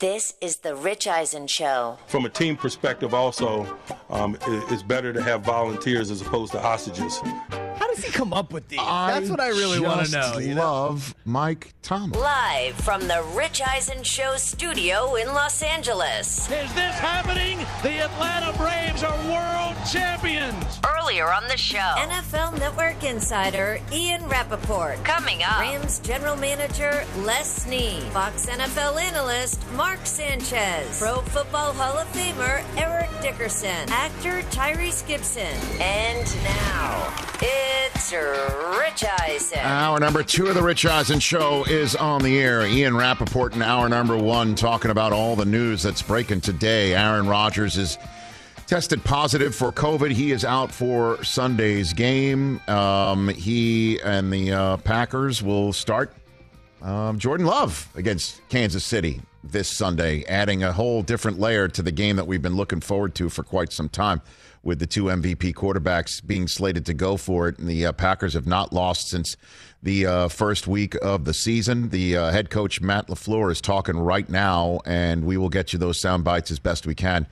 This is the Rich Eisen Show. From a team perspective, also, um, it's better to have volunteers as opposed to hostages. How does he come up with these? That's what I really want to just know. You know? love Mike Thomas. Live from the Rich Eisen Show studio in Los Angeles. Is this happening? The Atlanta Braves are world champions. Earlier on the show, NFL Network insider Ian Rapoport. Coming up, Rams general manager Les Snead. Fox NFL analyst Mark Sanchez. Pro Football Hall of Famer Eric Dickerson. Actor Tyrese Gibson. And now, it's Rich Eisen. Hour number two of the Rich Eisen Show is on the air. Ian Rapoport in hour number one talking about all the news that's breaking today. Aaron Rodgers is tested positive for COVID. He is out for Sunday's game. Um, he and the uh, Packers will start um, Jordan Love against Kansas City this Sunday, adding a whole different layer to the game that we've been looking forward to for quite some time. With the two MVP quarterbacks being slated to go for it, and the uh, Packers have not lost since the uh, first week of the season. The uh, head coach Matt LaFleur is talking right now, and we will get you those sound bites as best we can.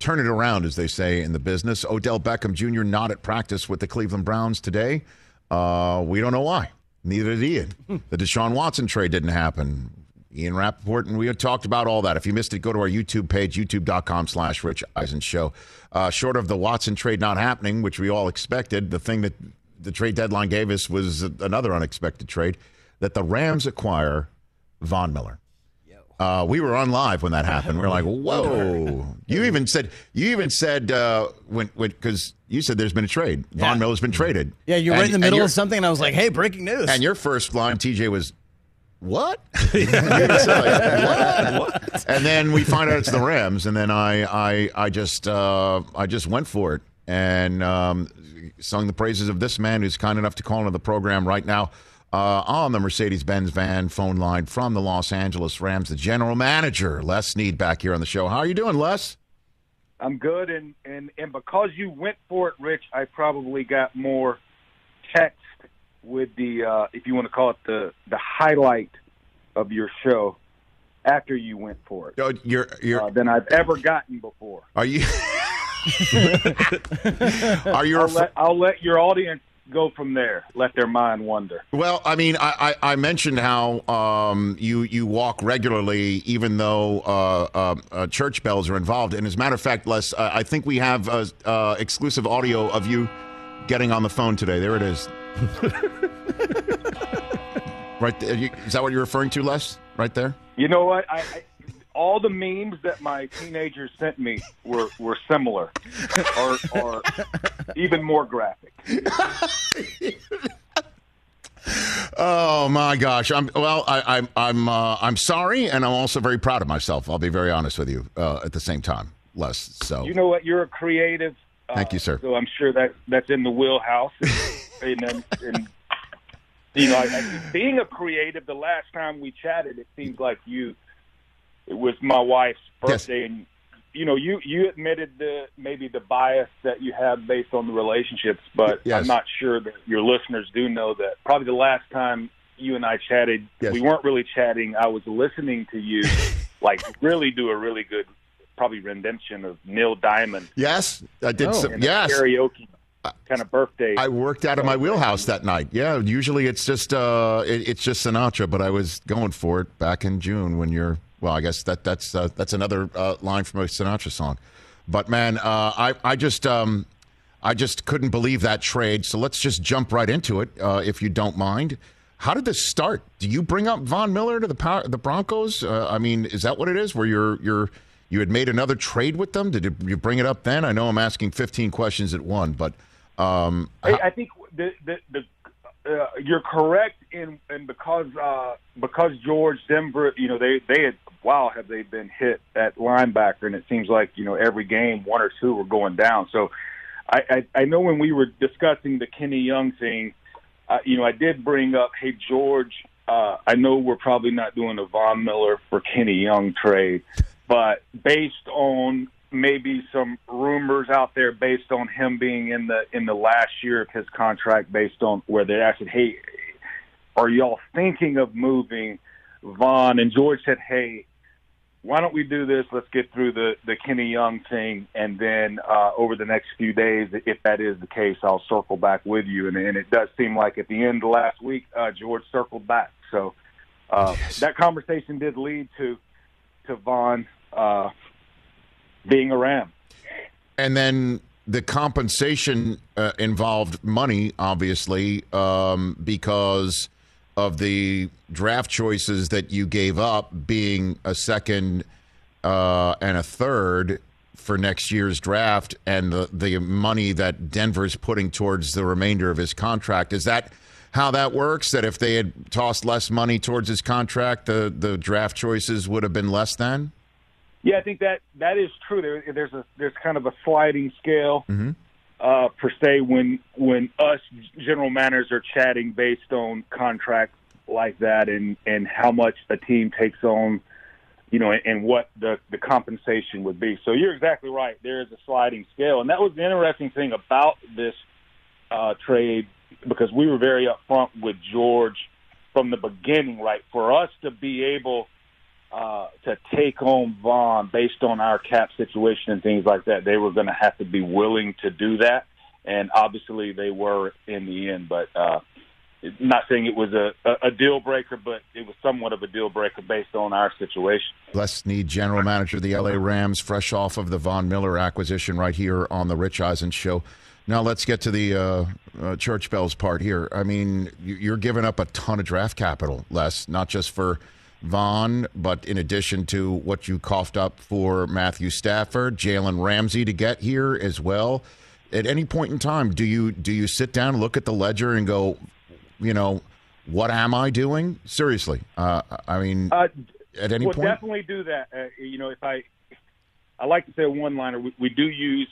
Turn it around, as they say in the business. Odell Beckham Jr. not at practice with the Cleveland Browns today. Uh, we don't know why. Neither did Ian. the Deshaun Watson trade didn't happen. Ian Rapoport, and we had talked about all that. If you missed it, go to our YouTube page, youtube.com slash Rich Eisen Show. Uh, short of the Watson trade not happening, which we all expected, the thing that the trade deadline gave us was another unexpected trade, that the Rams acquire Von Miller. Uh, we were on live when that happened. We are like, "Whoa!" You even said, you even said uh, when because you said there's been a trade. Von Miller's been traded. Yeah, you're right And- in the middle of something, and I was like, "Hey, breaking news!" And your first line, TJ, was what? You like, what? And then we find out it's the Rams, and then I I I just uh, I just went for it and um, sung the praises of this man who's kind enough to call into the program right now. Uh, on the Mercedes Benz van phone line from the Los Angeles Rams, the general manager, Les Snead, back here on the show. How are you doing, Les? I'm good, and and and because you went for it, Rich, I probably got more text with the uh, if you want to call it the the highlight of your show after you went for it Oh, You're you're uh, than I've ever gotten before. are you are you I'll refer- let I'll let your audience go from there. Let their mind wander. Well, I mean, I, I, I mentioned how um, you you walk regularly, even though uh, uh, uh, church bells are involved. And as a matter of fact, Les, uh, I think we have uh, uh, exclusive audio of you getting on the phone today. There it is. right there. You- Is that what you're referring to, Les? Right there. You know what? I, I all the memes that my teenagers sent me were were similar, or or even more graphic. Oh my gosh! I'm well. I, I'm I'm uh, I'm sorry, and I'm also very proud of myself. I'll be very honest with you uh, at the same time, Les. So You know what? You're a creative. Thank you, sir. So I'm sure that that's in the wheelhouse. and, and, and you know, I, I, being a creative, the last time we chatted, it seems like you. It was my wife's Yes. birthday, and you know, you you admitted the maybe the bias that you have based on the relationships, but Yes. I'm not sure that your listeners do know that. Probably the last time you and I chatted, Yes. we weren't really chatting. I was listening to you, like really do a really good, probably rendition of Neil Diamond yes, I did. Oh. some, yes, karaoke kind of birthday. I worked out of my wheelhouse that night. Yeah, usually it's just uh, it, it's just Sinatra, but I was going for it back in June when you're. Well, I guess that that's uh, that's another uh, line from a Sinatra song. But man, uh, I I just um, I just couldn't believe that trade. So let's just jump right into it, uh, if you don't mind. How did this start? Do you bring up Von Miller to the power, the Broncos? Uh, I mean, is that what it is? Where you're you're you had made another trade with them? Did you, bring it up then? I know I'm asking 15 questions at one, but um, I, I think the the, the uh, you're correct in and because uh, because George Denver, you know they they had wow have they been hit at linebacker and it seems like you know every game one or two were going down. So I I, I know when we were discussing the Kenny Young thing, uh, you know I did bring up hey George. Uh, I know we're probably not doing a Von Miller for Kenny Young trade, but based on maybe some rumors out there based on him being in the in the last year of his contract based on where they asked hey are y'all thinking of moving Von and George said hey why don't we do this? Let's get through the the Kenny Young thing, and then uh, over the next few days, if that is the case, I'll circle back with you. And, and it does seem like at the end of last week, uh, George circled back. So uh, yes. that conversation did lead to to Von uh, being a Ram. And then the compensation uh, involved money, obviously, um, because of the draft choices that you gave up being a second uh, and a third for next year's draft and the, the money that Denver's putting towards the remainder of his contract. Is that how that works? That if they had tossed less money towards his contract, the, the draft choices would have been less than? Yeah, I think that that is true. There, there's a there's kind of a sliding scale. Mm-hmm uh, per se when when us general managers are chatting based on contracts like that and and how much a team takes on, you know, and, and what the the compensation would be. So you're exactly right. There is a sliding scale, and that was the interesting thing about this uh, trade because we were very upfront with George from the beginning. Right, for us to be able uh, to take on Von based on our cap situation and things like that, they were going to have to be willing to do that. And obviously they were in the end, but, uh, not saying it was a, a deal breaker, but it was somewhat of a deal breaker based on our situation. Les Snead, general manager of the LA Rams, fresh off of the Von Miller acquisition right here on the Rich Eisen show. Now let's get to the uh, uh, church bells part here. I mean, you're giving up a ton of draft capital, Les, not just for Von, but in addition to what you coughed up for Matthew Stafford, Jalen Ramsey to get here as well. At any point in time, do you do you sit down, look at the ledger, and go, you know, what am I doing? Seriously, uh, I mean, uh, at any we'll point, definitely do that. Uh, you know, if I, I like to say a one liner. We, we do use,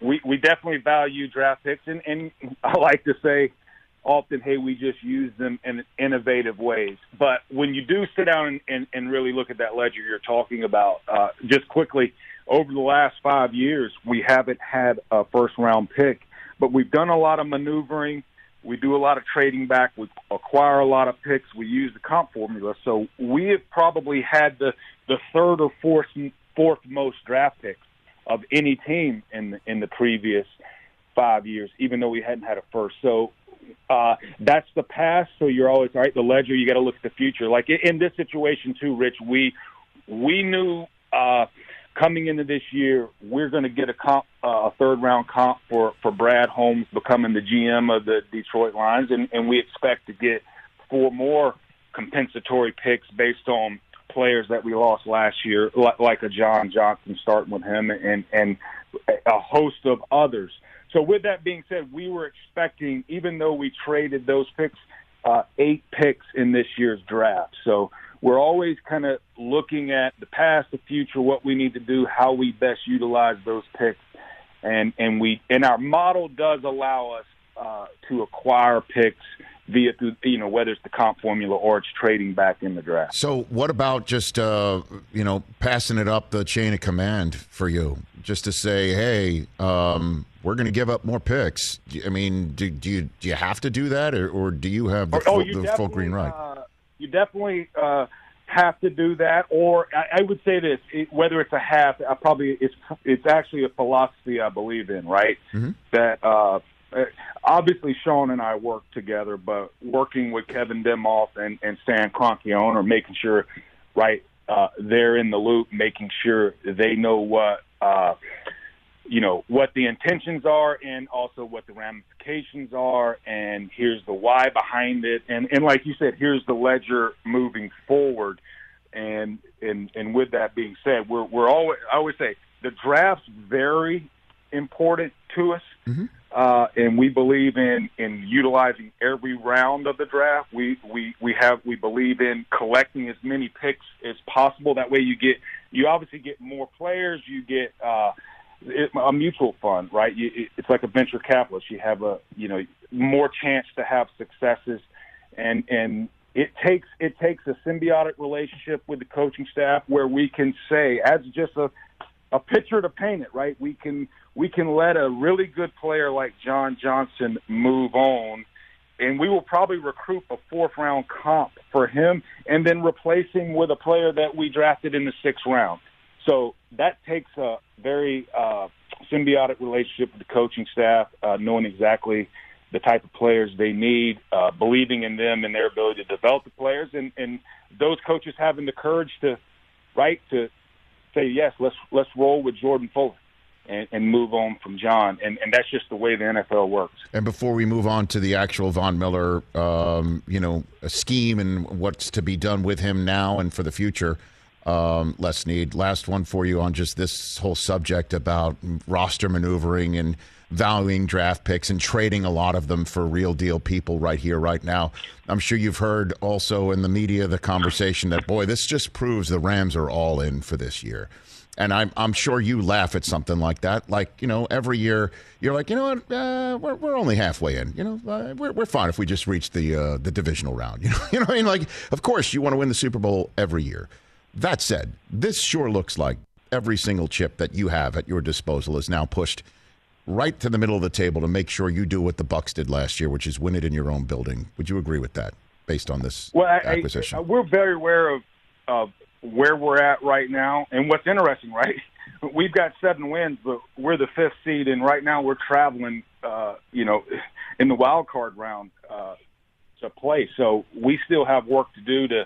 we we definitely value draft picks, and and I like to say often, hey, we just use them in innovative ways. But when you do sit down and, and, and really look at that ledger you're talking about, uh, just quickly, over the last five years, we haven't had a first round pick, but we've done a lot of maneuvering. We do a lot of trading back. We acquire a lot of picks. We use the comp formula. So we have probably had the, the third or fourth, fourth most draft picks of any team in, in the previous five years, even though we hadn't had a first. So uh, that's the past. So you're always all right. The ledger, you got to look at the future. Like in this situation too, Rich, we we knew uh, coming into this year we're going to get a comp, uh, a third round comp for for Brad Holmes becoming the GM of the Detroit Lions, and, and we expect to get four more compensatory picks based on players that we lost last year, like a John Johnson, starting with him, and and a host of others. So with that being said, we were expecting, even though we traded those picks, uh, eight picks in this year's draft. So we're always kind of looking at the past, the future, what we need to do, how we best utilize those picks, and and we and our model does allow us uh, to acquire picks via through you know whether it's the comp formula or it's trading back in the draft. So what about just uh, you know passing it up the chain of command for you, just to say, hey, um, we're going to give up more picks. I mean, do, do, you do you have to do that, or, or do you have the, oh, full, the full green right? Uh, you definitely uh, have to do that, or I, I would say this: it, whether it's a half, I probably it's it's actually a philosophy I believe in, right? Mm-hmm. That uh, obviously Sean and I work together, but working with Kevin Demoff and, and Stan Kroenke are making sure, right, uh, they're in the loop, making sure they know what. Uh, you know what the intentions are and also what the ramifications are and here's the why behind it and and like you said here's the ledger moving forward and and and with that being said we're we're always I always say the draft's very important to us mm-hmm. Uh, and we believe in in utilizing every round of the draft we we we have we believe in collecting as many picks as possible that way you get you obviously get more players you get uh it, a mutual fund, right? You, it, it's like a venture capitalist. You have a you know more chance to have successes, and and it takes it takes a symbiotic relationship with the coaching staff where we can say, as just a a picture to paint it, right? We can we can let a really good player like John Johnson move on and we will probably recruit a fourth round comp for him, and then replace him with a player that we drafted in the sixth round. So that takes a very uh, symbiotic relationship with the coaching staff, uh, knowing exactly the type of players they need, uh, believing in them and their ability to develop the players, and, and those coaches having the courage to, right, to say yes, let's let's roll with Jordan Fuller. And, and, move on from John. And, and that's just the way the NFL works. And before we move on to the actual Von Miller, um, you know, scheme and what's to be done with him now and for the future, um, Les Snead, last one for you on just this whole subject about roster maneuvering and – valuing draft picks and trading a lot of them for real deal people right here, right now. I'm sure you've heard also in the media the conversation that, boy, this just proves the Rams are all in for this year. And I'm, I'm sure you laugh at something like that. Like, you know, every year you're like, you know what, uh, we're, we're only halfway in. You know, uh, we're, we're fine if we just reach the, uh, the divisional round. You know, you know what I mean? Like, of course, you want to win the Super Bowl every year. That said, this sure looks like every single chip that you have at your disposal is now pushed – right to the middle of the table to make sure you do what the Bucs did last year, which is win it in your own building. Would you agree with that, based on this well, acquisition? I, we're very aware of, of where we're at right now, and what's interesting, right? We've got seven wins, but we're the fifth seed, and right now we're traveling, uh, you know, in the wild card round uh, to play. So we still have work to do to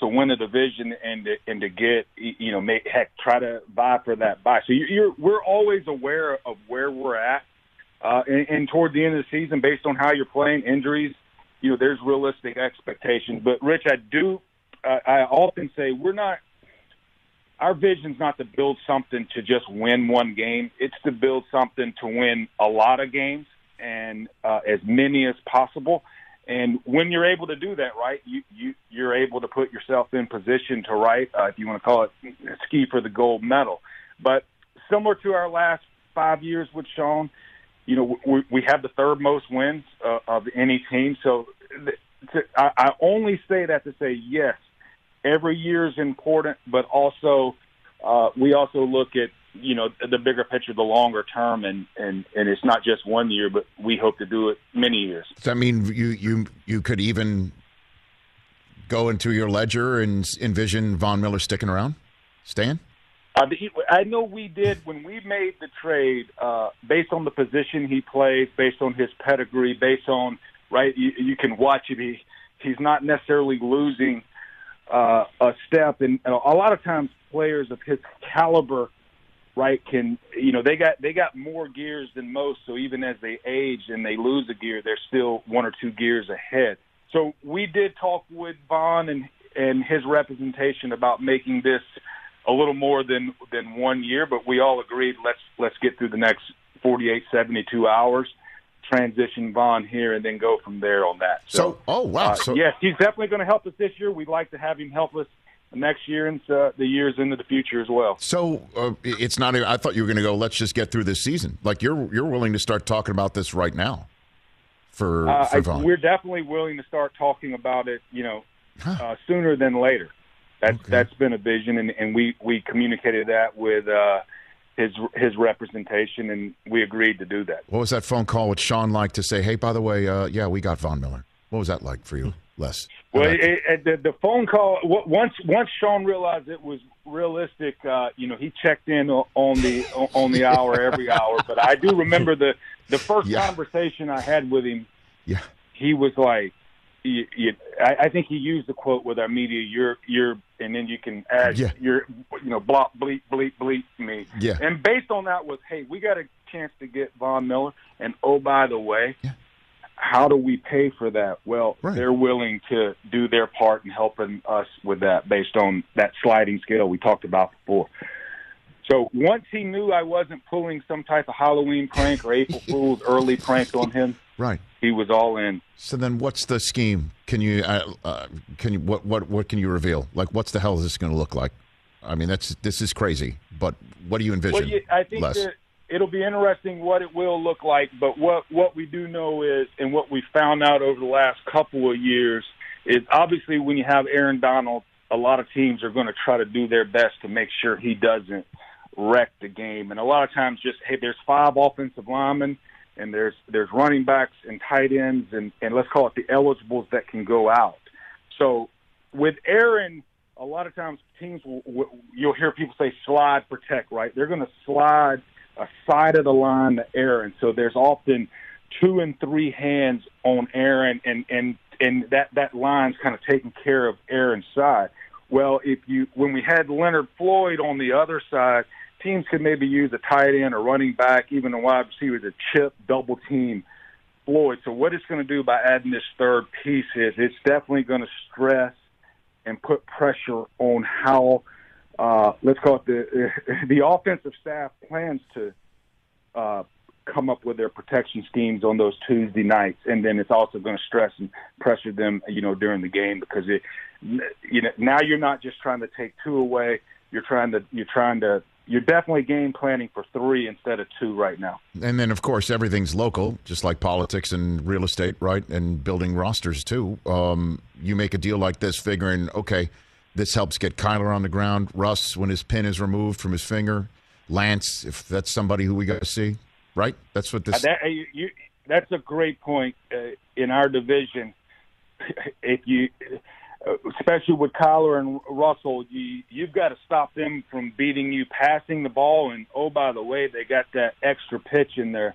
to win a division and to, and to get you know make heck try to vie for that buy. So you're we're always aware of where we're at, uh, and, and toward the end of the season, based on how you're playing, injuries, you know, there's realistic expectations. But Rich, I do uh, I often say we're not. Our vision's not to build something to just win one game. It's to build something to win a lot of games and uh, as many as possible. And when you're able to do that, right, you, you you're able to put yourself in position to right, uh, if you want to call it, ski for the gold medal. But similar to our last five years with Sean, you know, we, we have the third most wins uh, of any team. So to, I, I only say that to say yes, every year is important, but also uh, we also look at you know the bigger picture, the longer term, and and and it's not just one year, but we hope to do it many years. Does that mean you you you could even go into your ledger and envision Von Miller sticking around, Stan? Uh, I know we did when we made the trade uh, based on the position he plays, based on his pedigree, based on right. You, you can watch it. He he's not necessarily losing uh, a step, and a lot of times players of his caliber right can you know they got they got more gears than most. So even as they age and they lose a gear they're still one or two gears ahead. So we did talk with Von and and his representation about making this a little more than than one year but we all agreed let's let's get through the next 48 72 hours transition Von here and then go from there on that. So, so oh wow. uh, so, yes he's definitely going to help us this year. We'd like to have him help us next year and uh, the years into the future as well. So uh, it's not. I thought you were going to go. Let's just get through this season. Like you're you're willing to start talking about this right now. For, uh, for I, we're definitely willing to start talking about it. You know, huh. Uh, sooner than later. That's okay. that's been a vision, and, and we we communicated that with. Uh, his his representation, and we agreed to do that. What was that phone call with Sean like to say? Hey, by the way, uh, yeah, we got Von Miller. What was that like for you, Les? Well, it, it, the, the phone call once once Sean realized it was realistic, uh, you know, he checked in on the on the hour every hour. But I do remember the the first yeah. conversation I had with him. Yeah, he was like, you, you, I, I think he used the quote with our media. You're you're, and then you can add yeah. you're, you know, blop bleep bleep bleep me. Yeah, and based on that was, hey, we got a chance to get Von Miller, and oh by the way. Yeah how do we pay for that? Well, right. they're willing to do their part in helping us with that based on that sliding scale we talked about before. So once he knew I wasn't pulling some type of Halloween prank or April Fool's early prank on him, right? He was all in. So then, what's the scheme? Can you uh, uh, can you what what what can you reveal? Like, what's the hell is this going to look like? I mean, that's this is crazy. But what do you envision? Well, I think Les? that it'll be interesting what it will look like. But what what we do know is, and what we found out over the last couple of years is, obviously when you have Aaron Donald, a lot of teams are going to try to do their best to make sure he doesn't wreck the game. And a lot of times, just hey, there's five offensive linemen. and there's there's running backs and tight ends and and let's call it the eligibles that can go out. So with Aaron, a lot of times teams will, you'll hear people say slide protect, right? They're going to slide a side of the line to Aaron, so there's often two and three hands on Aaron, and and and that that line's kind of taking care of Aaron's side. Well, if you when we had Leonard Floyd on the other side, teams could maybe use a tight end or running back, even a wide receiver to chip double team Floyd. So what it's going to do by adding this third piece is it's definitely going to stress and put pressure on how uh, let's call it the the offensive staff plans to uh, come up with their protection schemes on those Tuesday nights, and then it's also going to stress and pressure them, you know, during the game because it, you know, now you're not just trying to take two away. You're trying to you're trying to you're definitely game planning for three instead of two right now. And then, of course, everything's local, just like politics and real estate, right? And building rosters too. Um, you make a deal like this, figuring, okay, this helps get Kyler on the ground. Russ, when his pin is removed from his finger. Lance, if that's somebody who we got to see, right? That's what this. Uh, that, you, that's a great point. Uh, in our division, if you especially with Kyler and Russell, you you've got to stop them from beating you passing the ball. And oh, by the way, they got that extra pitch in their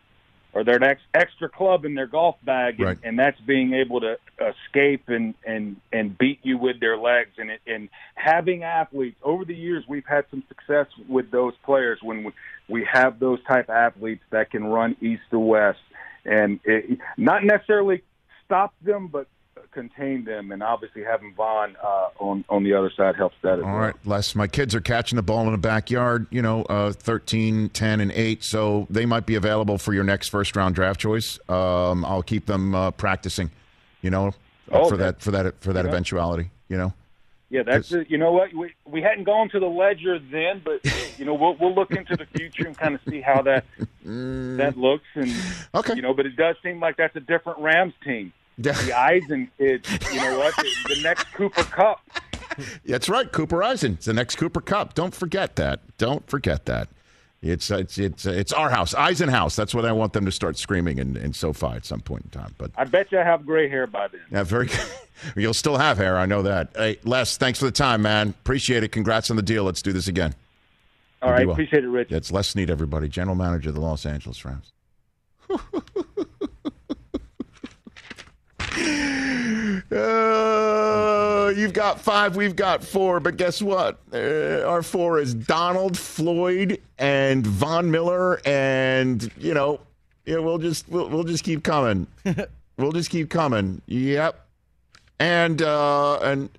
or their ex, extra club in their golf bag, and, right. and that's being able to escape and and and beat you with their legs. And it, and having athletes over the years, we've had some success with those players when we, we have those type of athletes that can run east to west, and it, not necessarily stop them, but contain them, and obviously having Von uh, on on the other side helps that as All well. right, Les, my kids are catching the ball in the backyard, you know, uh, 13, 10, and 8, so they might be available for your next first round draft choice. Um, I'll keep them uh, practicing, you know, oh, for that for that for that eventuality, you know. Yeah, that's it. You know what? We we hadn't gone to the ledger then, but you know we'll we'll look into the future and kind of see how that that looks. And okay, you know, but it does seem like that's a different Rams team the Eisen kids. You know what? The, the next Cooper Kupp. That's right, Cooper Eisen. It's the next Cooper Kupp. Don't forget that. Don't forget that. It's it's it's it's our house, Eisen House. That's what I want them to start screaming in, in SoFi at some point in time. But I bet you I have gray hair by then. Yeah, very. You'll still have hair. I know that. Hey, Les, thanks for the time, man. Appreciate it. Congrats on the deal. Let's do this again. All right, well. appreciate it, Rich. It's Les Snead, everybody, general manager of the Los Angeles Rams. Uh, you've got five, we've got four, but guess what? Uh, our four is Donald, Floyd, and Von Miller, and you know, yeah, we'll just we'll, we'll just keep coming. we'll just keep coming. Yep, and uh, and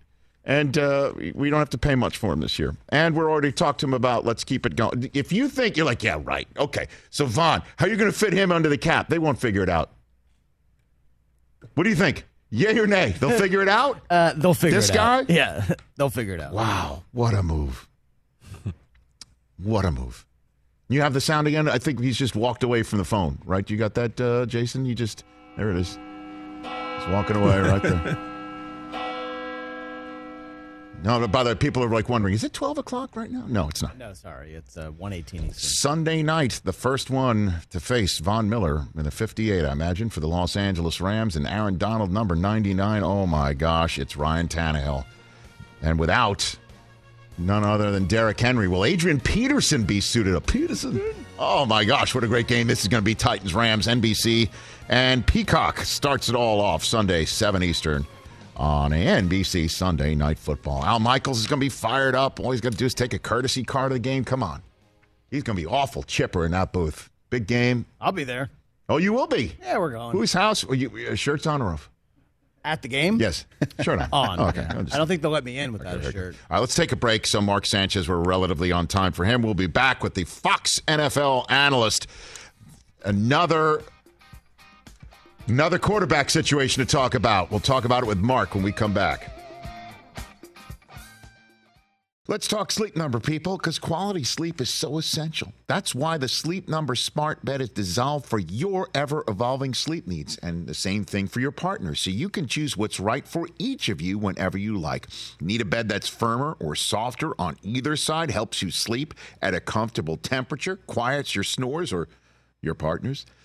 and uh, we don't have to pay much for him this year. And we're already talked to him about let's keep it going. If you think you're like, yeah, right, okay, so Von, how are you going to fit him under the cap? They won't figure it out. What do you think? Yay or nay? They'll figure it out. Uh, they'll figure this it out. This guy? Yeah, they'll figure it out. Wow, what a move! what a move! You have the sound again. I think he's just walked away from the phone. Right? You got that, uh, Jason? You just there it is. He's walking away right there. No, but by the way, people are like wondering, is it 12 o'clock right now? No, it's not. No, sorry. It's uh, 118 Eastern. Sunday night, the first one to face Von Miller in the 58, I imagine, for the Los Angeles Rams. And Aaron Donald, number 99. Oh, my gosh, it's Ryan Tannehill. And without none other than Derrick Henry, will Adrian Peterson be suited up? Peterson? Oh, my gosh, what a great game. This is going to be Titans Rams, NBC. And Peacock starts it all off Sunday, 7 Eastern on NBC Sunday Night Football. Al Michaels is going to be fired up. All he's going to do is take a courtesy car to the game. Come on. He's going to be awful chipper in that booth. Big game. I'll be there. Oh, you will be? Yeah, we're going. Whose house? Are you, uh, shirts on or off? At the game? Yes. Shirt on. on. Oh, okay. I don't think they'll let me in without okay, a shirt. All right, let's take a break. So, Mark Sanchez, we're relatively on time for him. We'll be back with the Fox NFL analyst. Another Another quarterback situation to talk about. We'll talk about it with Mark when we come back. Let's talk sleep number, people, because quality sleep is so essential. That's why the Sleep Number Smart Bed is designed for your ever evolving sleep needs, and the same thing for your partner, so you can choose what's right for each of you whenever you like. Need a bed that's firmer or softer on either side, helps you sleep at a comfortable temperature, quiets your snores, or your partners?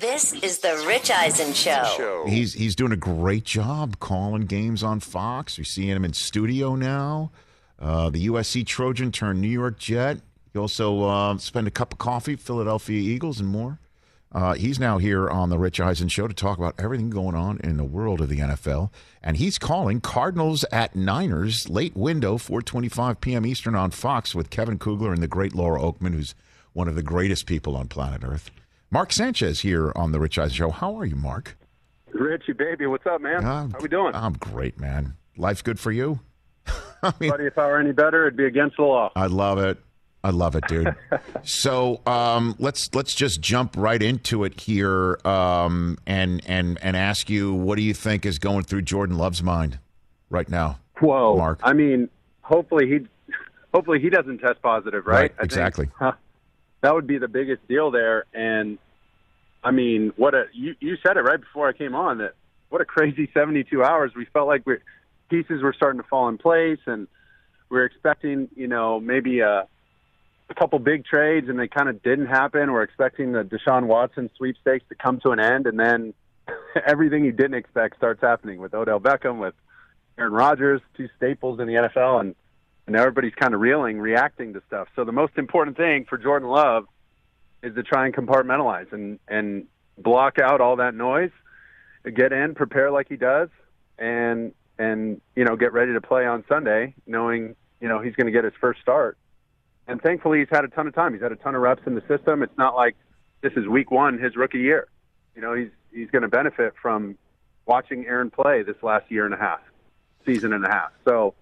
This is the Rich Eisen Show. He's he's doing a great job calling games on Fox. You're seeing him in studio now. Uh, the USC Trojan turned New York Jet. He also uh, spent a cup of coffee, Philadelphia Eagles, and more. Uh, he's now here on the Rich Eisen Show to talk about everything going on in the world of the NFL, and he's calling Cardinals at Niners late window, 4:25 p.m. Eastern on Fox with Kevin Kugler and the great Laura Okmin, who's one of the greatest people on planet Earth. Mark Sanchez here on the Rich Eisen Show. How are you, Mark? Richie, baby, what's up, man? Uh, How we doing? I'm great, man. Life good for you? I mean, Buddy, if I were any better, it'd be against the law. I love it. I love it, dude. so um, let's let's just jump right into it here, um, and and and ask you, what do you think is going through Jordan Love's mind right now? Whoa, Mark. I mean, hopefully he, hopefully he doesn't test positive, right? right exactly. Think, huh, that would be the biggest deal there. And I mean, what a you you said it right before I came on that what a crazy 72 hours. We felt like we pieces were starting to fall in place, and we are expecting you know maybe a a couple big trades, and they kind of didn't happen. We're expecting the Deshaun Watson sweepstakes to come to an end, and then everything you didn't expect starts happening with Odell Beckham, with Aaron Rodgers, two staples in the NFL, and and everybody's kind of reeling, reacting to stuff. So the most important thing for Jordan Love is to try and compartmentalize and and block out all that noise, get in, prepare like he does, and and you know get ready to play on Sunday, knowing you know he's going to get his first start. And thankfully, he's had a ton of time. He's had a ton of reps in the system. It's not like this is week one, his rookie year. You know, he's he's going to benefit from watching Aaron play this last year and a half, season and a half. So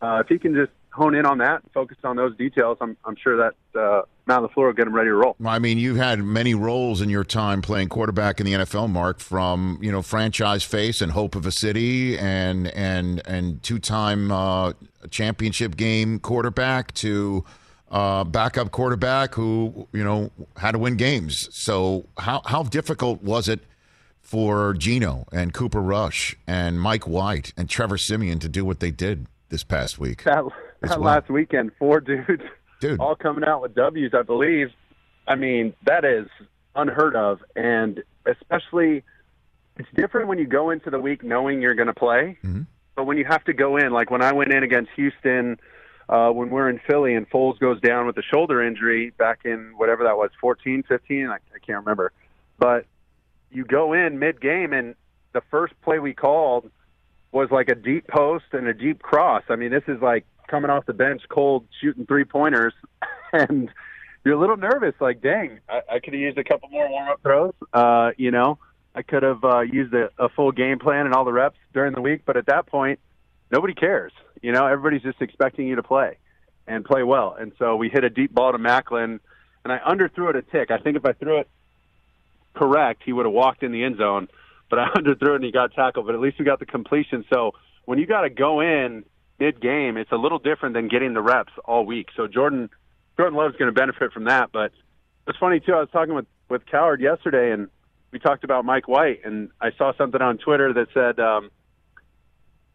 uh, if he can just hone in on that and focus on those details, I'm, I'm sure that uh, Matt LaFleur will get him ready to roll. I mean, you've had many roles in your time playing quarterback in the NFL, Mark, from you know franchise face and hope of a city, and and and two time uh, championship game quarterback to uh, backup quarterback who you know had to win games. So how how difficult was it? For Geno and Cooper Rush and Mike White and Trevor Siemian to do what they did this past week. That, that last weekend, four dudes, dude, all coming out with W's. I believe. I mean, that is unheard of, and especially it's different when you go into the week knowing you're going to play. Mm-hmm. But when you have to go in, like when I went in against Houston, uh, when we're in Philly and Foles goes down with a shoulder injury back in whatever that was, 14, 15, I, I can't remember. But you go in mid game, and the first play we called was like a deep post and a deep cross. I mean, this is like coming off the bench cold shooting three pointers and you're a little nervous like dang i, I could have used a couple more warm up throws uh you know i could have uh used a, a full game plan and all the reps during the week but at that point nobody cares you know everybody's just expecting you to play and play well and so we hit a deep ball to Maclin and i underthrew it a tick i think if i threw it correct, he would have walked in the end zone. But I underthrew it and he got tackled. But at least we got the completion. So when you got to go in mid game, it's a little different than getting the reps all week. So Jordan Jordan Love's going to benefit from that. But it's funny too. I was talking with with Cowherd yesterday, and we talked about Mike White, and I saw something on Twitter that said. Um,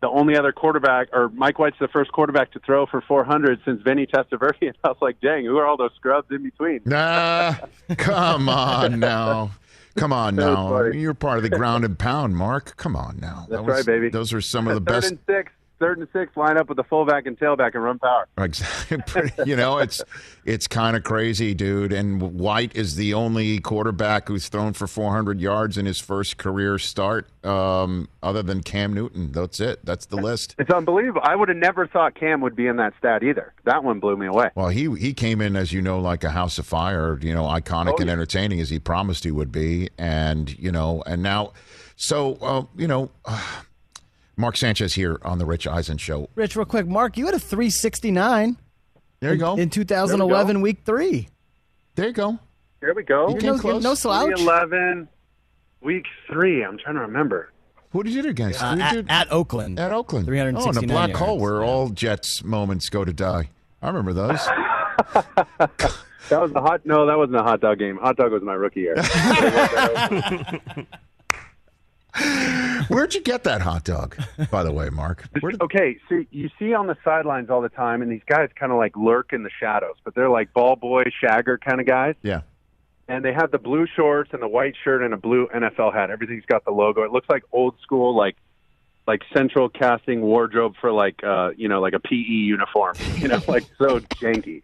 the only other quarterback, or Mike White's the first quarterback to throw for 400 since Vinny Testaverde. And I was like, dang, who are all those scrubs in between? Nah, come on now. Come on now. You're part of the ground and pound, Mark. Come on now. That's that was, right, baby. Those are some of the Third best. And six third and six, line up with the fullback and tailback and run power. Exactly. you know, it's it's kind of crazy, dude. And White is the only quarterback who's thrown for 400 yards in his first career start, um, other than Cam Newton. That's it. That's the list. It's unbelievable. I would have never thought Cam would be in that stat either. That one blew me away. Well, he he came in as you know like a house of fire. You know, iconic oh, and entertaining as he promised he would be, and you know, and now, so uh, you know. Uh, Mark Sanchez here on the Rich Eisen Show. Rich, real quick, Mark, you had a 369. There you go. In 2011, week three. There you go. There we go. You're no, close. no slouch. 2011, week three. I'm trying to remember. Who did you do against? Uh, at, at, Oakland. At Oakland. 369 Oh, in a black yards. hole where yeah. all Jets moments go to die. I remember those. That was the hot. No, that wasn't a hot dog game. Hot dog was my rookie year. Where'd you get that hot dog, by the way, Mark? Did, okay, so you see on the sidelines all the time, and these guys kind of like lurk in the shadows, but they're like ball boy, shagger kind of guys. yeah. And they have the blue shorts and the white shirt and a blue NFL hat. Everything's got the logo. It looks like old school, like like central casting wardrobe for like uh you know like a PE uniform. You know, like so janky.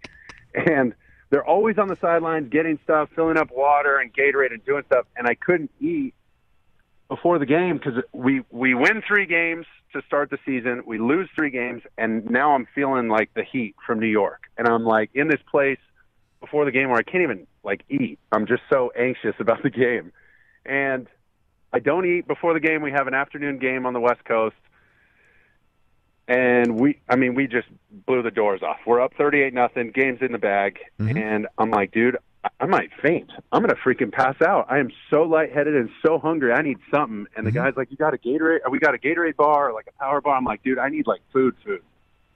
And they're always on the sidelines getting stuff, filling up water and Gatorade and doing stuff. And I couldn't eat before the game because we we win three games to start the season, we lose three games, and now I'm feeling like the heat from New York, and I'm like in this place before the game where I can't even like eat. I'm just so anxious about the game, and I don't eat before the game. We have an afternoon game on the West Coast. And we, I mean, we just blew the doors off. We're up thirty-eight nothing. Game's in the bag, mm-hmm. and I'm like, dude, I- might faint. I'm gonna freaking pass out. I am so lightheaded and so hungry. I need something. And the mm-hmm. guy's like, "You got a Gatorade? We got a Gatorade bar or like a power bar." I'm like, "Dude, I need like food, food."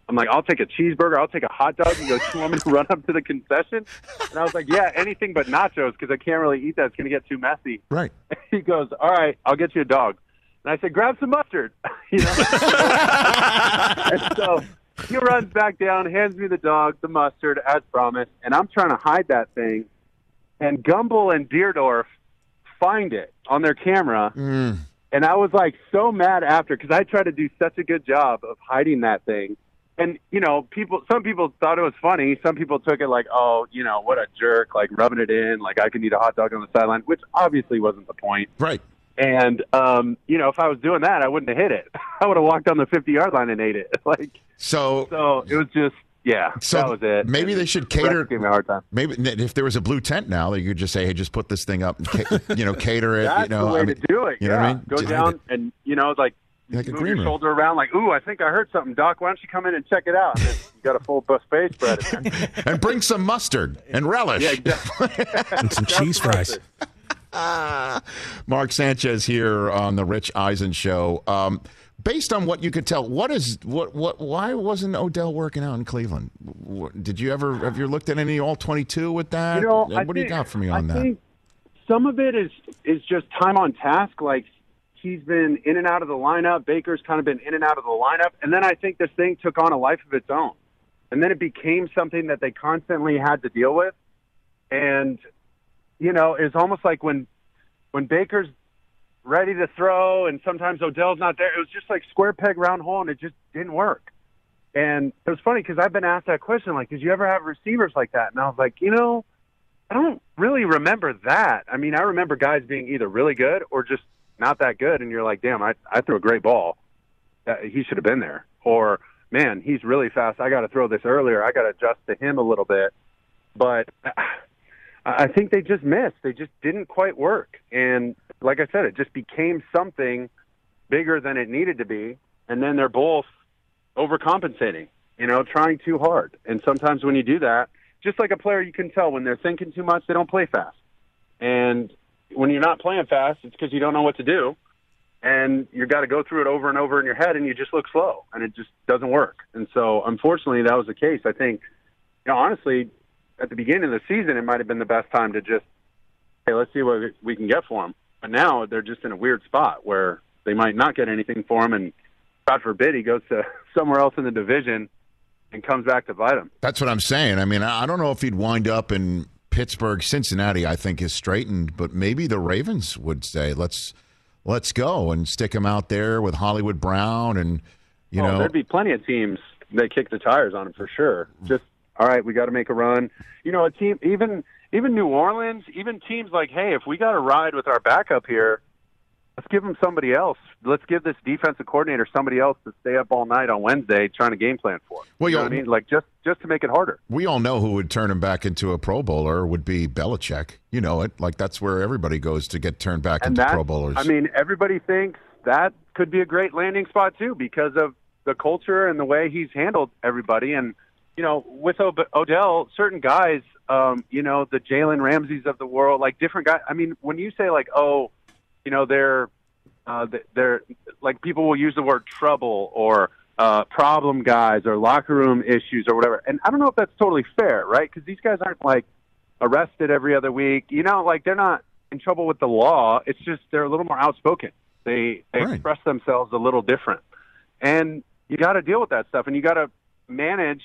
I'm like, "I'll take a cheeseburger. I'll take a hot dog." He goes, "You want me to run up to the concession?" And I was like, "Yeah, anything but nachos because I can't really eat that. It's gonna get too messy." Right. He goes, "All right, I'll get you a dog." And I said, "Grab some mustard," you know. and so he runs back down, hands me the dog, the mustard, as promised, and I'm trying to hide that thing. And Gumbel and Dierdorf find it on their camera, and I was like so mad after because I tried to do such a good job of hiding that thing. And you know, people. Some people thought it was funny. Some people took it like, "Oh, you know, what a jerk!" Like rubbing it in, like I can eat a hot dog on the sideline, which obviously wasn't the point. Right. And um, you know, if I was doing that, I wouldn't have hit it. I would have walked on the fifty-yard line and ate it. Like, So, so it was just, yeah, so that was it. maybe they should cater. Refs gave me a hard time. Maybe if there was a blue tent now, you could just say, "Hey, just put this thing up and ca- you know cater it." That's you know, the way I mean, to do it. You know yeah. what I mean? Go Just- down and you know, like, Like a move green your room. shoulder around, like, "Ooh, I think I heard something, Doc. Why don't you come in and check it out?" And you got a full buffet spread. in and bring some mustard and relish. yeah, exactly. and some cheese fries. Mark Sanchez here on the Rich Eisen Show. Um, based on what you could tell, what is what what? Why wasn't Odell working out in Cleveland? Did you ever have you looked at any all twenty two with that? You know, And I what do you got for me on I that? think some of it is is just time on task. Like he's been in and out of the lineup. Baker's kind of been in and out of the lineup, and then I think this thing took on a life of its own, and then it became something that they constantly had to deal with. And you know, it's almost like when when Baker's ready to throw, and sometimes Odell's not there. It was just like square peg round hole, and it just didn't work. And it was funny because I've been asked that question, like, did you ever have receivers like that? And I was like, you know, I don't really remember that. I mean, I remember guys being either really good or just not that good, and you're like, damn, I, I threw a great ball. Uh, he should have been there. Or, man, he's really fast. I got to throw this earlier. I got to adjust to him a little bit. But uh, I think they just missed. They just didn't quite work. And like I said, it just became something bigger than it needed to be. And then they're both overcompensating, you know, trying too hard. And sometimes when you do that, just like a player, you can tell when they're thinking too much, they don't play fast. And when you're not playing fast, it's because you don't know what to do, and you've got to go through it over and over in your head, and you just look slow, and it just doesn't work. And so, unfortunately, that was the case. I think, you know, honestly, at the beginning of the season, it might have been the best time to just, hey, let's see what we can get for him. But now they're just in a weird spot where they might not get anything for him, and God forbid he goes to somewhere else in the division and comes back to bite him. That's what I'm saying. I mean, I don't know if he'd wind up in Pittsburgh, Cincinnati. I think is straightened, but maybe the Ravens would say, "Let's let's go and stick him out there with Hollywood Brown and you oh, know." There'd be plenty of teams that kick the tires on him for sure. Just all right, we got to make a run. You know, a team even even New Orleans, even teams like, hey, if we got to ride with our backup here, let's give him somebody else. Let's give this defensive coordinator somebody else to stay up all night on Wednesday trying to game plan for. Well, you know what I mean, like just just to make it harder. We all know who would turn him back into a Pro Bowler would be Belichick. You know it. Like that's where everybody goes to get turned back and into that, Pro Bowlers. I mean, everybody thinks that could be a great landing spot too because of the culture and the way he's handled everybody. And you know, with Odell, certain guys, um, you know, the Jalen Ramseys of the world, like different guys. I mean, when you say like, oh you know they're uh, they're like people will use the word trouble or uh, problem guys or locker room issues or whatever. And I don't know if that's totally fair, right? Because these guys aren't like arrested every other week. You know, like they're not in trouble with the law. It's just they're a little more outspoken. They, they right. express themselves a little different, and you got to deal with that stuff, and you got to manage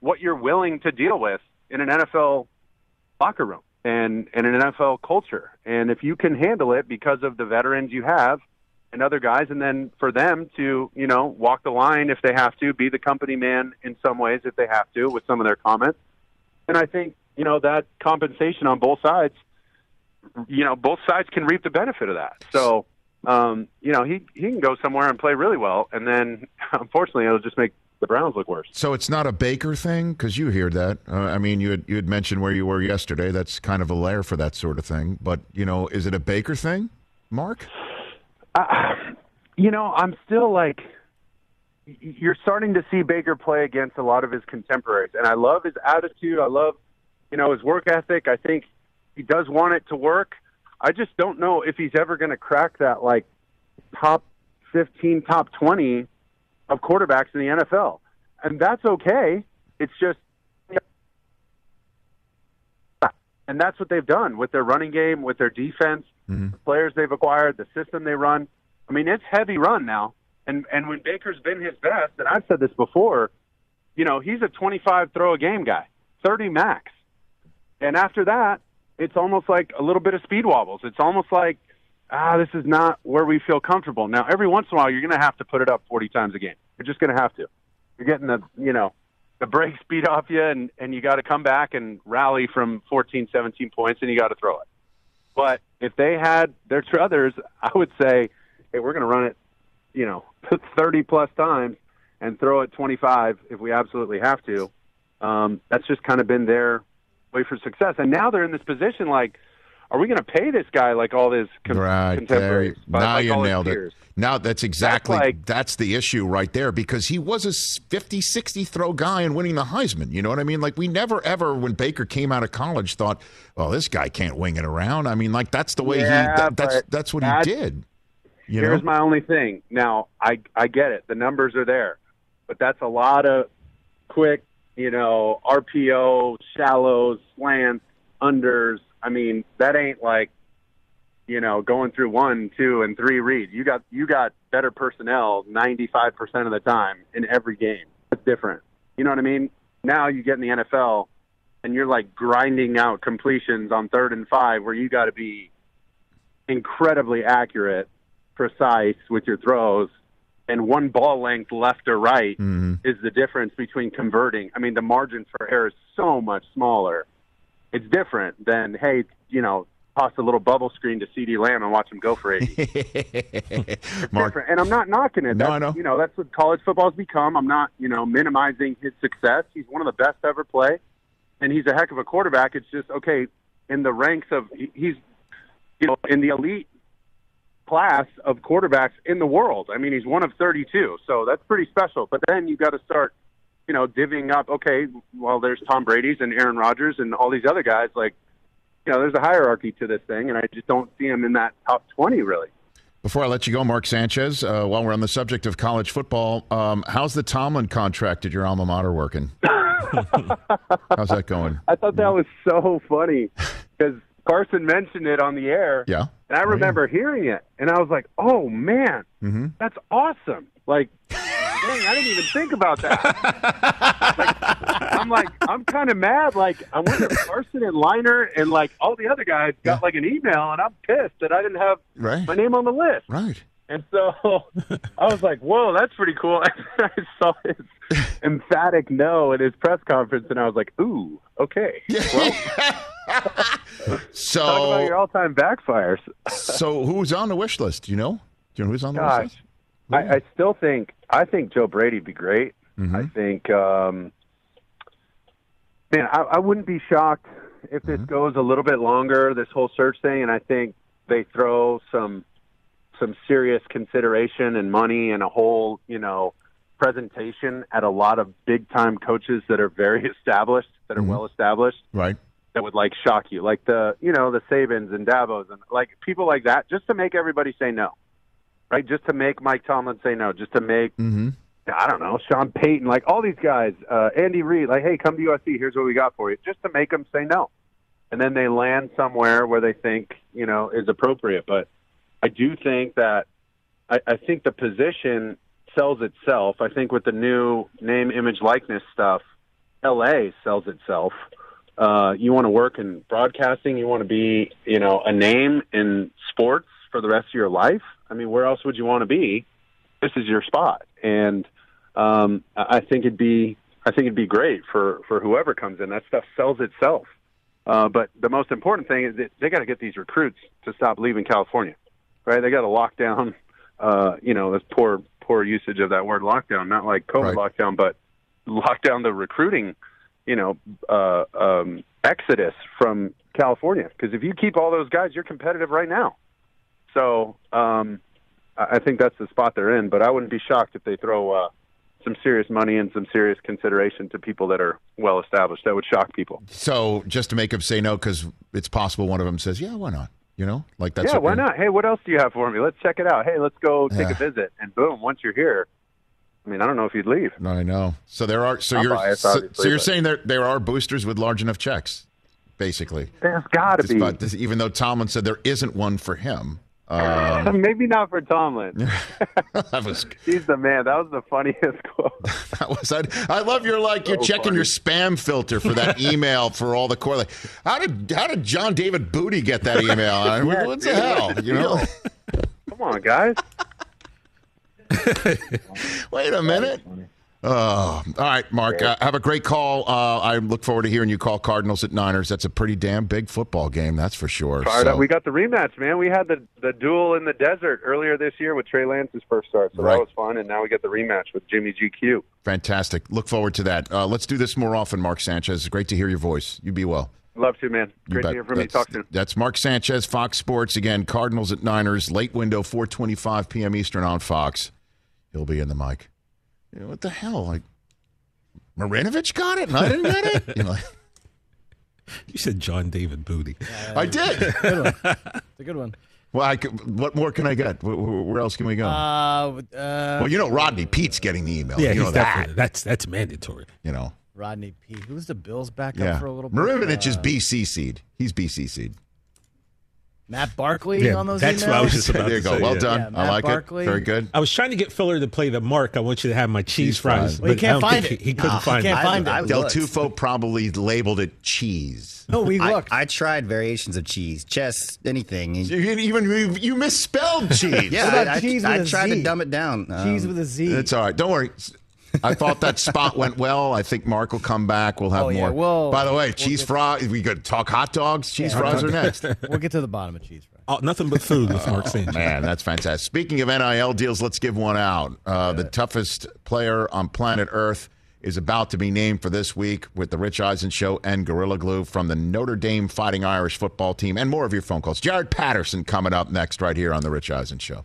what you're willing to deal with in an NFL locker room and, and an NFL culture. And if you can handle it because of the veterans you have and other guys, and then for them to, you know, walk the line if they have to, be the company man in some ways if they have to with some of their comments. And I think, you know, that compensation on both sides, you know, both sides can reap the benefit of that. So, um, you know, he, he can go somewhere and play really well. And then, unfortunately, it'll just make the Browns look worse. So it's not a Baker thing because you hear that. Uh, I mean, you had, you had mentioned where you were yesterday. That's kind of a lair for that sort of thing. But you know, is it a Baker thing, Mark? Uh, you know, I'm still like you're starting to see Baker play against a lot of his contemporaries, and I love his attitude. I love you know his work ethic. I think he does want it to work. I just don't know if he's ever going to crack that like top 15, top 20 of quarterbacks in the NFL. And that's okay. It's just and that's what they've done with their running game, with their defense, mm-hmm. the players they've acquired, the system they run. I mean, it's heavy run now. And and when Baker's been his best, and I've said this before, you know, he's a 25 throw a game guy, 30 max. And after that, it's almost like a little bit of speed wobbles. It's almost like ah, this is not where we feel comfortable. Now, every once in a while, you're going to have to put it up 40 times a game. You're just going to have to. You're getting the, you know, the break speed off you, and, and you got to come back and rally from 14, 17 points, and you got to throw it. But if they had their truthers, I would say, hey, we're going to run it, you know, 30 plus times and throw it 25 if we absolutely have to. Um, that's just kind of been their way for success. And now they're in this position like, are we going to pay this guy like all his com- right, contemporaries? Now like you nailed it. Now that's exactly that's, like, that's, the issue right there because he was a 50 60 throw guy and winning the Heisman. You know what I mean? Like we never ever when Baker came out of college thought, "Well, this guy can't wing it around." I mean, like that's the way yeah, he that, that's that's what he did. You here's know? my only thing. Now, I I get it. The numbers are there. But that's a lot of quick, you know, RPO, shallows, slants, unders, I mean, that ain't like, you know, going through one, two, and three reads. You got you got better personnel ninety five percent of the time in every game. It's different. You know what I mean? Now you get in the NFL and you're like grinding out completions on third and five where you got to be incredibly accurate, precise with your throws, and one ball length left or right mm-hmm. is the difference between converting. I mean, the margin for error is so much smaller it's different than hey, you know, toss a little bubble screen to CeeDee Lamb and watch him go for 80. it's Mark, different. And I'm not knocking it. No, that's, I know. You know, that's what college football's become. I'm not, you know, minimizing his success. He's one of the best to ever play, and he's a heck of a quarterback. It's just okay in the ranks of he's, you know, in the elite class of quarterbacks in the world. I mean, he's one of 32, so that's pretty special. But then you got to start – you know, divvying up, okay, well, there's Tom Brady's and Aaron Rodgers and all these other guys. Like, you know, there's a hierarchy to this thing, and I just don't see him in that top 20 really. Before I let you go, Mark Sanchez, uh, while we're on the subject of college football, um, how's the Tomlin contract at your alma mater working? how's that going? I thought that was so funny because Carson mentioned it on the air. Yeah. And I remember oh, yeah. hearing it, and I was like, "Oh man, mm-hmm. that's awesome!" Like, dang, I didn't even think about that. like, I'm like, I'm kind of mad. Like, I wonder if Carson and Leinart and like all the other guys got yeah. like an email, and I'm pissed that I didn't have right. my name on the list. Right. And so I was like, "Whoa, that's pretty cool." And I saw his emphatic no at his press conference, and I was like, "Ooh, okay." Well, so talk about your all-time backfires. so who's on the wish list? Do you know? Do you know who's on the Gosh, wish list? I, I still think I think Joe Brady'd be great. Mm-hmm. I think, um, man, I, I wouldn't be shocked if this mm-hmm. goes a little bit longer. This whole search thing, and I think they throw some some serious consideration and money and a whole, you know, presentation at a lot of big time coaches that are very established, that are mm-hmm. well established. Right that would like shock you, like the you know the Sabans and Dabos and like people like that, just to make everybody say no, right? Just to make Mike Tomlin say no, just to make mm-hmm. I don't know Sean Payton, like all these guys, uh, Andy Reid, like hey, come to USC, here's what we got for you, just to make them say no, and then they land somewhere where they think you know is appropriate. But I do think that I, I think the position sells itself. I think with the new name, image, likeness stuff, LA sells itself uh, you want to work in broadcasting, you want to be, you know, a name in sports for the rest of your life. I mean, where else would you want to be? This is your spot, and um, I think it'd be, I think it'd be great for for whoever comes in. That stuff sells itself. Uh, but the most important thing is that they got to get these recruits to stop leaving California, right? They got to lock down, uh, you know, this poor poor usage of that word lockdown, not like COVID right. lockdown, but lock down the recruiting you know, uh, um, exodus from California. Because if you keep all those guys, you're competitive right now. So um, I think that's the spot they're in. But I wouldn't be shocked if they throw uh, some serious money and some serious consideration to people that are well established. That would shock people. So just to make them say no, because it's possible one of them says, "Yeah, why not?" You know, like that's yeah, why not? Hey, what else do you have for me? Let's check it out. Hey, let's go take yeah. a visit. And boom, once you're here, I mean, I don't know if you'd leave. No, I know. So there are. So I'm you're. Biased, so, so, you're saying there there are boosters with large enough checks, basically. There's got to be. This, even though Tomlin said there isn't one for him. Um, Maybe not for Tomlin. that was. He's the man. That was the funniest quote. that was. I, I love your like. You're checking funny. your spam filter for that email for all the core. Like, how did how did John David Booty get that email? yeah, what the hell? You know. Come on, guys. Wait a minute. Oh, all right, Mark. Uh, have a great call. Uh, I look forward to hearing you call Cardinals at Niners. That's a pretty damn big football game, that's for sure. So. We got the rematch, man. We had the the duel in the desert earlier this year with Trey Lance's first start, so right. that was fun. And now we get the rematch with Jimmy GQ. Fantastic. Look forward to that. Uh, let's do this more often, Mark Sanchez. Great to hear your voice. You be well. Love to, man. Great to hear from that's, you. Talk soon. That's Mark Sanchez, Fox Sports. Again, Cardinals at Niners, late window, 425 p.m. Eastern on Fox he'll be in the mic. You know, what the hell? Like, Marinovich got it and I didn't get it? You know, you said John David Booty. Uh, I did. It's a good one. Well, I could, what more can I get? Where, where else can we go? Uh, uh, well, you know, Rodney Peete's getting the email. Yeah, you know that. That's that's mandatory. You know, Rodney Peete. Who's the Bills backup yeah. for a little bit? Marinovich is BC seed. He's BC seed. Matt Barkley yeah, on those that's emails? what I was just about there you to go. say. Well yeah. done. Yeah, I like Barkley. it. Very good. I was trying to get Filler to play the mark. I want you to have my cheese, cheese fries. Well, he can't find it. He, he couldn't no, find he can't it. find I, it. Del Tufo probably labeled it cheese. No, we looked. I, I, tried variations of cheese, chess, anything. You, even you, you misspelled cheese. yeah, I, cheese I, I tried to dumb it down. Cheese um, with a Z. It's all right. Don't worry. I thought that spot went well. I think Mark will come back. We'll have oh, more. Yeah, we'll, By the way, we'll cheese fries. We could talk hot dogs. Cheese yeah, fries are next. we'll get to the bottom of cheese fries. Oh, nothing but food with Mark Sanchez. Man, that's fantastic. Speaking of NIL deals, let's give one out. Uh, the toughest player on planet Earth is about to be named for this week with the Rich Eisen Show and Gorilla Glue from the Notre Dame Fighting Irish football team. And more of your phone calls. Jarrett Patterson coming up next, right here on the Rich Eisen Show.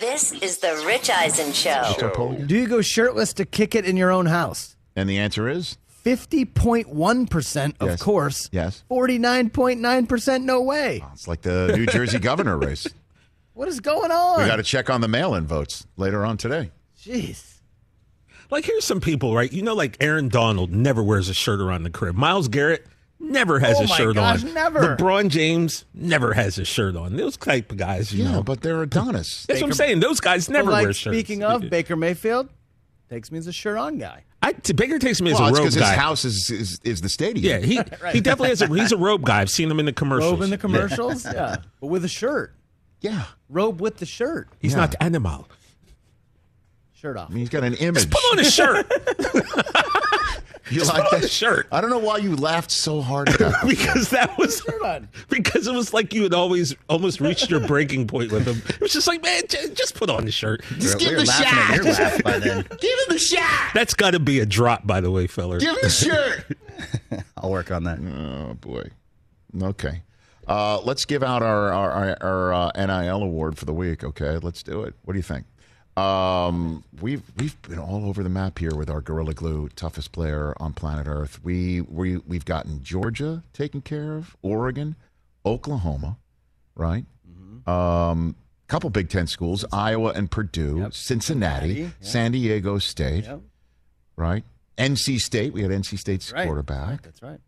This is the Rich Eisen Show. Do you go shirtless to kick it in your own house? And the answer is 50.1%, of Yes. course. yes. 49.9% no way. It's like the New Jersey governor race. What is going on? We got to check on the mail-in votes later on today. Jeez. Like here's some people, right? You know, like Aaron Donald never wears a shirt around the crib. Myles Garrett never has Oh a my shirt gosh, on. never. LeBron James never has a shirt on. Those type of guys, you Yeah, know. but they're Adonis. That's what I'm saying. Those guys Well, never like, wear shirts. speaking of, Baker Mayfield takes me as a shirt on guy. I, t- Baker takes me as a it's robe because his house is, is is the stadium. yeah, he he definitely has a he's a robe guy. I've seen him in the commercials. Robe in the commercials? yeah. But with a shirt. yeah. Robe with the shirt. He's Yeah. not animal. Shirt off. I mean, he's got an image. Just Put on a shirt you like put on that shirt. I don't know why you laughed so hard at that. because that was Shirt on. because it was like you had always almost reached your breaking point with him. It was just like, man, j- just put on the shirt. We're, we were laughing at your laugh by then. Give him the shot. That's got to be a drop, by the way, feller. Give him the shirt. I'll work on that. oh boy. Okay. Uh, let's give out our our, our, our uh, NIL award for the week. Okay, let's do it. What do you think? Um, we've we've been all over the map here with our Gorilla Glue toughest player on planet Earth. We we we've gotten Georgia taken care of, Oregon, Oklahoma, right? Um, couple Big Ten schools, Iowa and Purdue, Cincinnati, Cincinnati. San Diego State, Yep. right? NC State. We had NC State's Right. quarterback. That's right.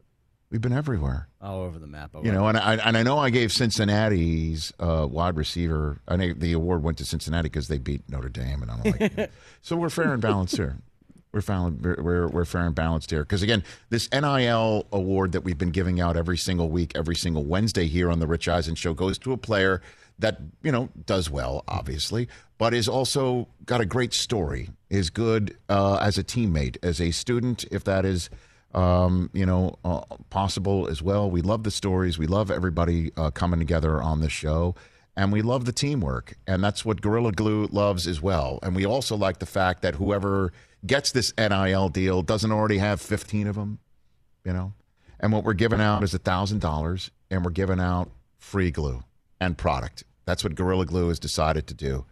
We've been everywhere. All over the map. You know, and I and I know I gave Cincinnati's uh, wide receiver. I know the award went to Cincinnati because they beat Notre Dame, and I'm like, so we're fair and balanced here. We're found, we're we're fair and balanced here because again, this NIL award that we've been giving out every single week, every single Wednesday here on the Rich Eisen Show goes to a player that you know does well, obviously, but is also got a great story, is good uh, as a teammate, as a student, if that is um, you know, uh, possible as well. We love the stories. We love everybody uh, coming together on the show. And we love the teamwork. And that's what Gorilla Glue loves as well. And we also like the fact that whoever gets this NIL deal doesn't already have 15 of them, you know? And what we're giving out is $1,000 and we're giving out free glue and product. That's what Gorilla Glue has decided to do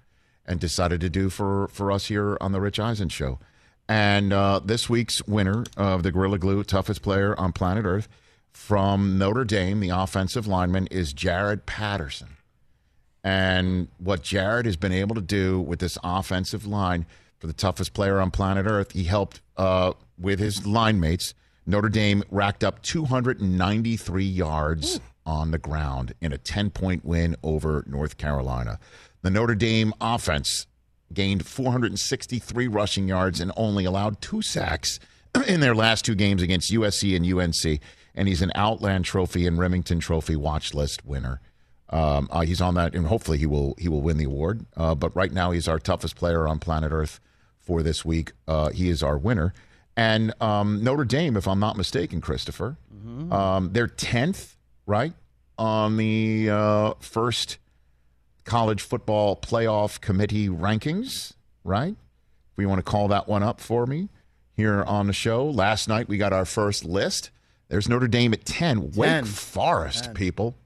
and decided to do for, for us here on the Rich Eisen Show. And uh, this week's winner of the Gorilla Glue Toughest Player on Planet Earth from Notre Dame, the offensive lineman, is Jarrett Patterson. And what Jarrett has been able to do with this offensive line for the toughest player on planet Earth, he helped uh, with his line mates. Notre Dame racked up 293 yards on the ground in a 10 point win over North Carolina. The Notre Dame offense gained 463 rushing yards and only allowed two sacks in their last two games against USC and UNC. And he's an Outland Trophy and Rimington Trophy watch list winner. Um, uh, he's on that, and hopefully he will he will win the award. Uh, but right now, he's our toughest player on planet Earth for this week. Uh, he is our winner. And um, Notre Dame, if I'm not mistaken, Christopher, um, they're tenth, right, on the uh, first college football playoff committee rankings, right? If we want to call that one up for me here on the show. Last night we got our first list. There's Notre Dame at 10. 10. Wake Forest, 10. people.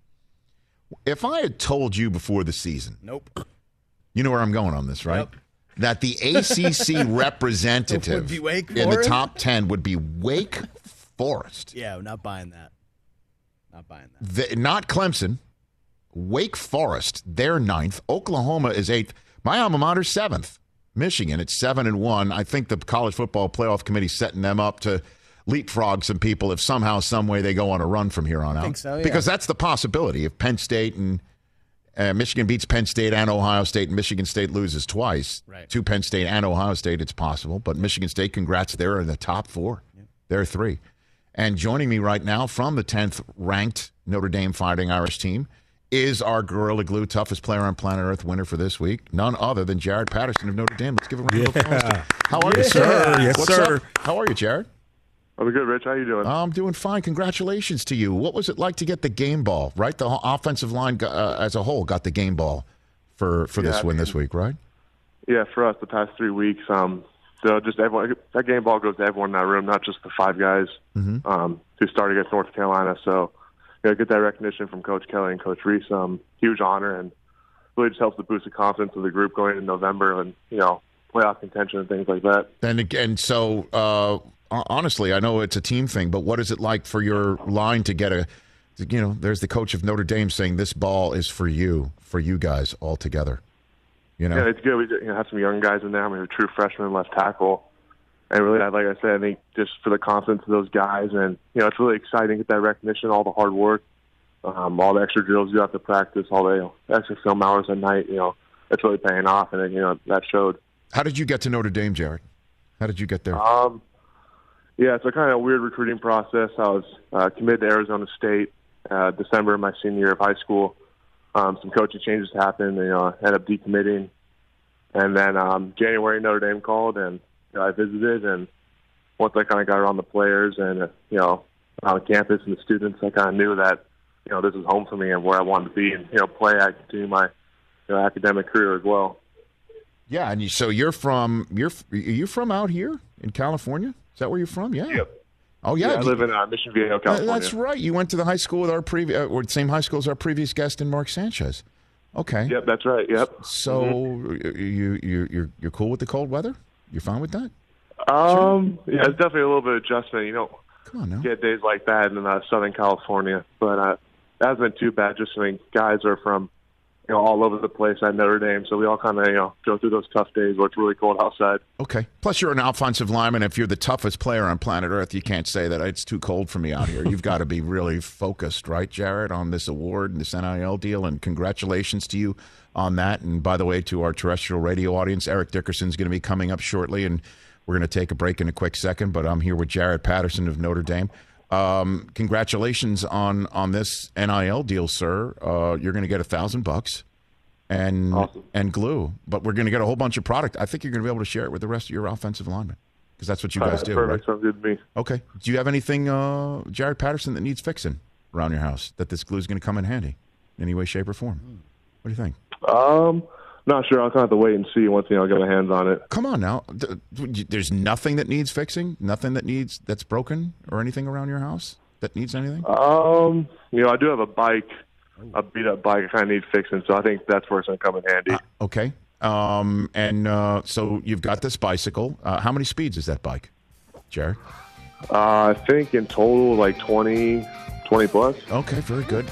If I had told you before the season, nope. You know where I'm going on this, right? That the ACC representative in the top 10 would be Wake Forest. Yeah, not buying that. Not buying that. The, not Clemson. Wake Forest, they're ninth. Oklahoma is eighth. My alma mater seventh. Michigan, it's seven and one. I think the college football playoff committee setting them up to leapfrog some people if somehow, some way they go on a run from here on out. So, yeah. Because that's the possibility. If Penn State and uh, Michigan beats Penn State and Ohio State, and Michigan State loses twice right. to Penn State and Ohio State, it's possible. But Michigan State, congrats, they're in the top four. They're three. And joining me right now from the 10th ranked Notre Dame Fighting Irish team is our Gorilla Glue toughest player on planet Earth winner for this week. None other than Jarrett Patterson of Notre Dame. Let's give him a round of applause. How are yeah. you, sir? Yes, What's sir. Up? How are you, Jarrett? I'm good, Rich. How are you doing? I'm doing fine. Congratulations to you. What was it like to get the game ball? Right, the offensive line uh, as a whole got the game ball for for yeah, this I win mean, this week, right? Yeah, for us the past three weeks. Um, so just everyone that game ball goes to everyone in that room, not just the five guys mm-hmm. um, who started against North Carolina. So you know, get that recognition from Coach Kelly and Coach Rees. Um, huge honor and really just helps to boost the confidence of the group going into November and you know playoff contention and things like that. And again, so uh, honestly, I know it's a team thing, but what is it like for your line to get a, you know, there's the coach of Notre Dame saying this ball is for you, for you guys all together. You know, yeah, it's good. We you know, have some young guys in there. We have a true freshman left tackle, and really, like I said, I think just for the confidence of those guys, and you know, it's really exciting to get that recognition, all the hard work, um, all the extra drills you have to practice, all the you know, extra film hours at night. You know, it's really paying off, and then, you know that showed. How did you get to Notre Dame, Jarrett? How did you get there? Um, yeah, it's a kind of weird recruiting process. I was uh, committed to Arizona State uh, December of my senior year of high school. Um, some coaching changes happened, and you know, I ended up decommitting. And then um, January, Notre Dame called, and you know, I visited. And once I kind of got around the players and uh, you know on campus and the students, I kind of knew that you know this is home for me and where I wanted to be, and you know play. I continue my you know, academic career as well. Yeah, and you, so you're from you're are you from out here in California? Is that where you're from? Yeah. Yep. Oh yeah, yeah I live in uh, Mission Viejo, California. That's right. You went to the high school with our previous, uh, or the same high school as our previous guest in Mark Sanchez. Okay. Yep, that's right. Yep. So mm-hmm. you you you're you're cool with the cold weather? You're fine with that? Um, sure. yeah, it's definitely a little bit of adjustment. You know, come on now. Get days like that in uh, Southern California, but uh, that hasn't been too bad. Just I mean, guys are from you know, all over the place at Notre Dame. So we all kind of, you know, go through those tough days where it's really cold outside. Okay. Plus, you're an offensive lineman. If you're the toughest player on planet Earth, you can't say that it's too cold for me out here. You've got to be really focused, right, Jarrett, on this award and this NIL deal. And congratulations to you on that. And by the way, to our terrestrial radio audience, Eric Dickerson's going to be coming up shortly. And we're going to take a break in a quick second. But I'm here with Jarrett Patterson of Notre Dame. Um, congratulations on on this NIL deal, sir. Uh, you're going to get a thousand bucks and awesome. and glue. But we're going to get a whole bunch of product. I think you're going to be able to share it with the rest of your offensive linemen because that's what you guys uh, do. Perfect. Right? Sounds good to me. Okay. Do you have anything, uh, Jarrett Patterson, that needs fixing around your house that this glue is going to come in handy in any way, shape, or form? What do you think? Um, not sure. I'll kind of have to wait and see once you know I get my hands on it. Come on now. There's nothing that needs fixing. Nothing that needs that's broken or anything around your house that needs anything. Um, you know, I do have a bike a beat up bike. I kind of need fixing, so I think that's where it's going to come in handy. Uh, okay. Um, and uh, so you've got this bicycle. Uh, how many speeds is that bike, Jarrett? Uh, I think in total like 20, 20 plus. Okay, very good.